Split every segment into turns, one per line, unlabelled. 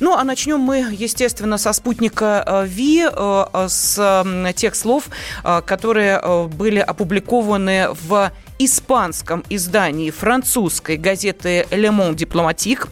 Ну, а начнем мы, естественно, со спутника э, Ви, э, с тех слов, э, которые были опубликованы в испанском издании французской газеты «Le Monde Diplomatique».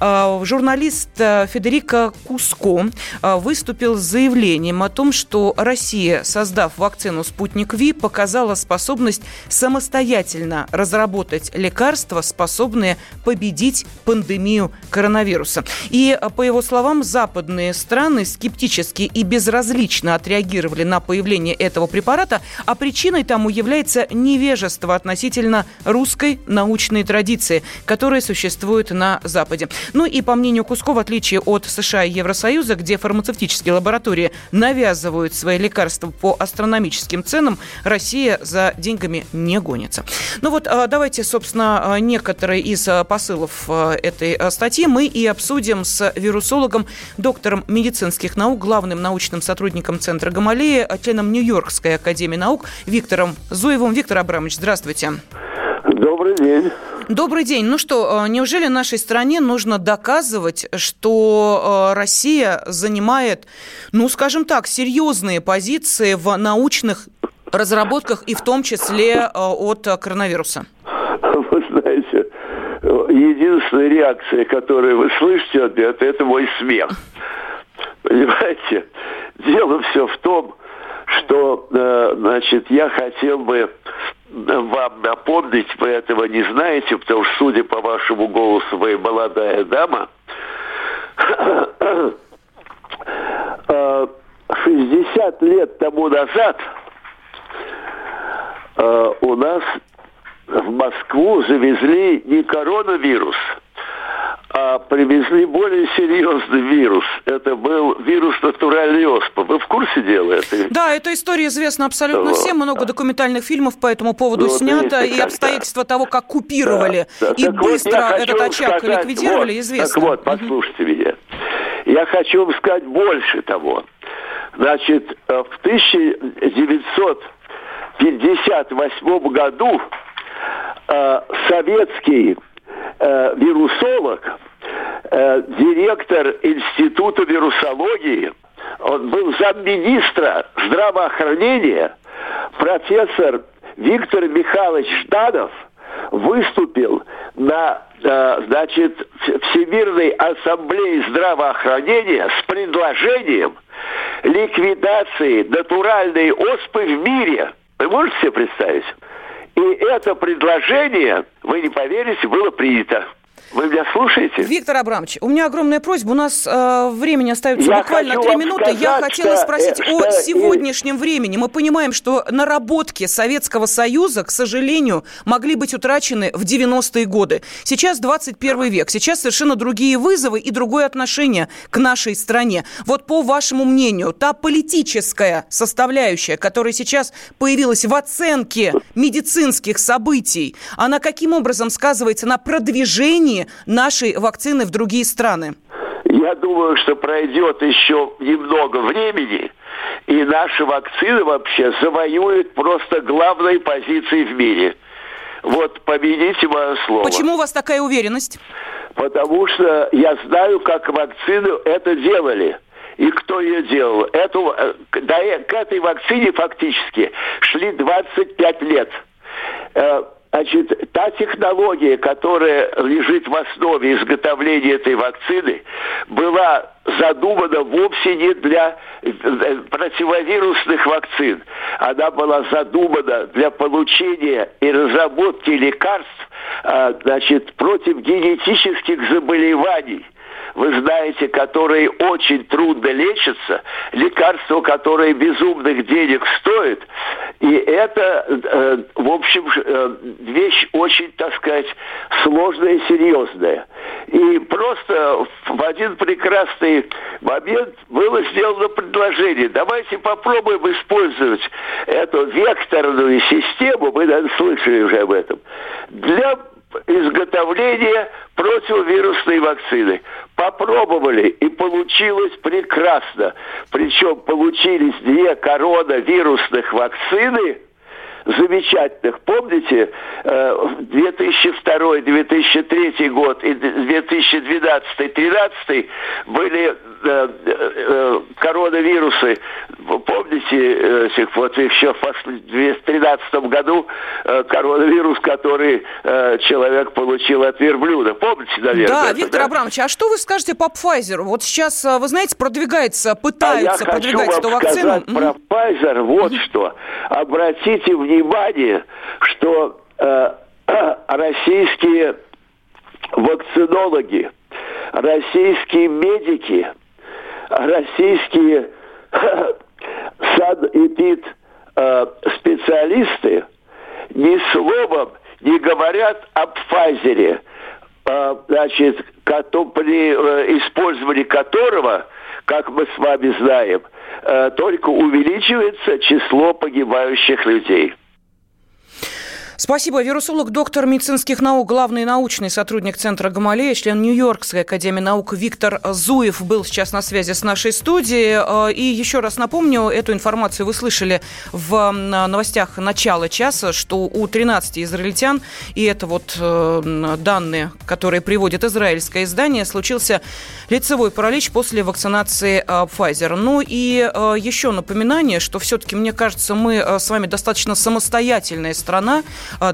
Э, Журналист э, Федерико Куско э, выступил с заявлением о том, что Россия, создав вакцину «Спутник Ви», показала способность самостоятельно разработать лекарства, способные победить пандемию коронавируса. И, э, по его словам, западные страны скептически и безразлично отреагировали на появление этого препарата, а причиной тому является невежество относительно русской научной традиции, которая существует на Западе. Ну и по мнению Куско, в отличие от США и Евросоюза, где фармацевтические лаборатории навязывают свои лекарства по астрономическим ценам, Россия за деньгами не гонится. Ну вот а, давайте, собственно, а, некоторые из а, посылов этой статьи мы и обсудим с вирусологом, доктором медицинских наук, главным научным сотрудником Центра Гамалея, членом Нью-Йоркской академии наук Виктором Зуевым. Виктор Абрамович, здравствуйте.
Добрый день.
Добрый день. Ну что, э, неужели нашей стране нужно доказывать, что э, Россия занимает, ну, скажем так, серьезные позиции в научных разработках и в том числе э, от коронавируса?
Вы знаете, единственная реакция, которую вы слышите от меня, это, мой смех. Понимаете? Дело все в том, что, значит, я хотел бы вам напомнить, вы этого не знаете, потому что, судя по вашему голосу, вы молодая дама. Э, 60 лет тому назад э, у нас в Москву завезли не коронавирус, а привезли более серьезный вирус. Это был вирус натуральной оспы. Вы в курсе дела этой?
Да, эта история известна абсолютно
Вот,
всем. Много документальных фильмов по этому поводу
вот
снято.
видите,
И обстоятельства того, как купировали
Да, да.
и
Так вот,
быстро
хочу
этот очаг
сказать,
ликвидировали,
вот,
известно.
Так вот, послушайте меня. Я хочу вам сказать больше того. Значит, э, в 1958 году э, советский э, вирусолог, э, директор Института вирусологии, он был замминистра здравоохранения, профессор Виктор Михайлович Жданов выступил на э, значит, Всемирной ассамблее здравоохранения с предложением ликвидации натуральной оспы в мире. Вы можете себе представить? И это предложение, вы не поверите, было принято. Вы меня слушаете?
Виктор Абрамович, у меня огромная просьба. У нас э, времени остается
Я
буквально три минуты. Я
сказать,
хотела
что,
спросить
э,
о
что, э,
сегодняшнем времени. Мы понимаем, что наработки Советского Союза, к сожалению, могли быть утрачены в 90-е годы. Сейчас 21 век. Сейчас совершенно другие вызовы и другое отношение к нашей стране. Вот по вашему мнению, та политическая составляющая, которая сейчас появилась в оценке медицинских событий, она каким образом сказывается на продвижении нашей вакцины в другие страны?
Я думаю, что пройдет еще немного времени, и наша вакцина вообще завоюет просто главные позиции в мире. Вот победите мое слово.
Почему у вас такая уверенность?
Потому что я знаю, как вакцину это делали. И кто ее делал? Эту, э, э- к этой вакцине фактически шли 25 лет. Значит, та технология, которая лежит в основе изготовления этой вакцины, была задумана вовсе не для э, противовирусных вакцин. Она была задумана для получения и разработки лекарств э, значит, против генетических заболеваний. Вы знаете, которые очень трудно лечатся, лекарства, которые безумных денег стоят. И это, э, в общем, э, вещь очень, так сказать, сложная и серьезная. И просто в один прекрасный момент было сделано предложение. Давайте попробуем использовать эту векторную систему, мы, наверное, слышали уже об этом, для изготовления противовирусной вакцины. Попробовали, и получилось прекрасно. Причем получились две коронавирусных вакцины – замечательных. Помните, 2002-2003 э, год и 2012-2013 были коронавирусы. Помните, вот еще в 2013 году коронавирус, который человек получил от верблюда. Помните, наверное?
Да, это, Виктор да? Абрамович, а что вы скажете по Pfizer? Вот сейчас, вы знаете, продвигается, пытаются а продвигать эту вакцину.
про Pfizer вот что. Обратите внимание внимание, что э, российские вакцинологи, российские медики, российские санэпид э, специалисты ни словом не говорят об Пфайзере, э, значит, при э, использовании которого, как мы с вами знаем, только увеличивается число погибающих людей.
Спасибо. Вирусолог, доктор медицинских наук, главный научный сотрудник Центра Гамалея, член Нью-Йоркской академии наук Виктор Зуев был сейчас на связи с нашей студией. Э, и еще раз напомню, эту информацию вы слышали в новостях начала часа, что у 13 израильтян, и это вот э, данные, которые приводит израильское издание, случился лицевой паралич после вакцинации э, Pfizer. Ну и еще напоминание, что все-таки, мне кажется, мы с вами достаточно самостоятельная страна,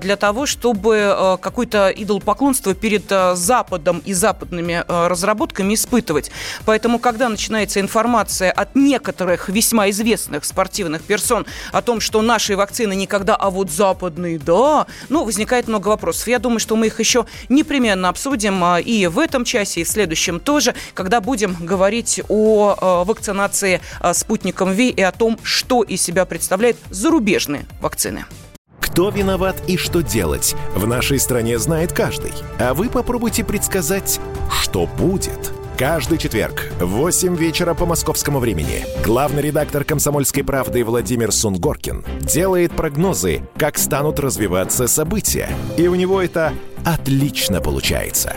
для того, чтобы э, какое-то идолопоклонство перед э, Западом и западными разработками испытывать. Поэтому, когда начинается информация от некоторых весьма известных спортивных персон о том, что наши вакцины никогда, а вот западные, да, ну, возникает много вопросов. Я думаю, что мы их еще непременно обсудим и в этом часе, и в следующем тоже, когда будем говорить о вакцинации спутником Ви и о том, что из себя представляют зарубежные вакцины.
Кто виноват и что делать, в нашей стране знает каждый. А вы попробуйте предсказать, что будет. Каждый четверг в 8 вечера по московскому времени главный редактор «Комсомольской правды» Владимир Сунгоркин делает прогнозы, как станут развиваться события. И у него это отлично получается.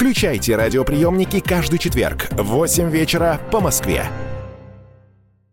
Включайте радиоприемники каждый четверг в 8 вечера по Москве.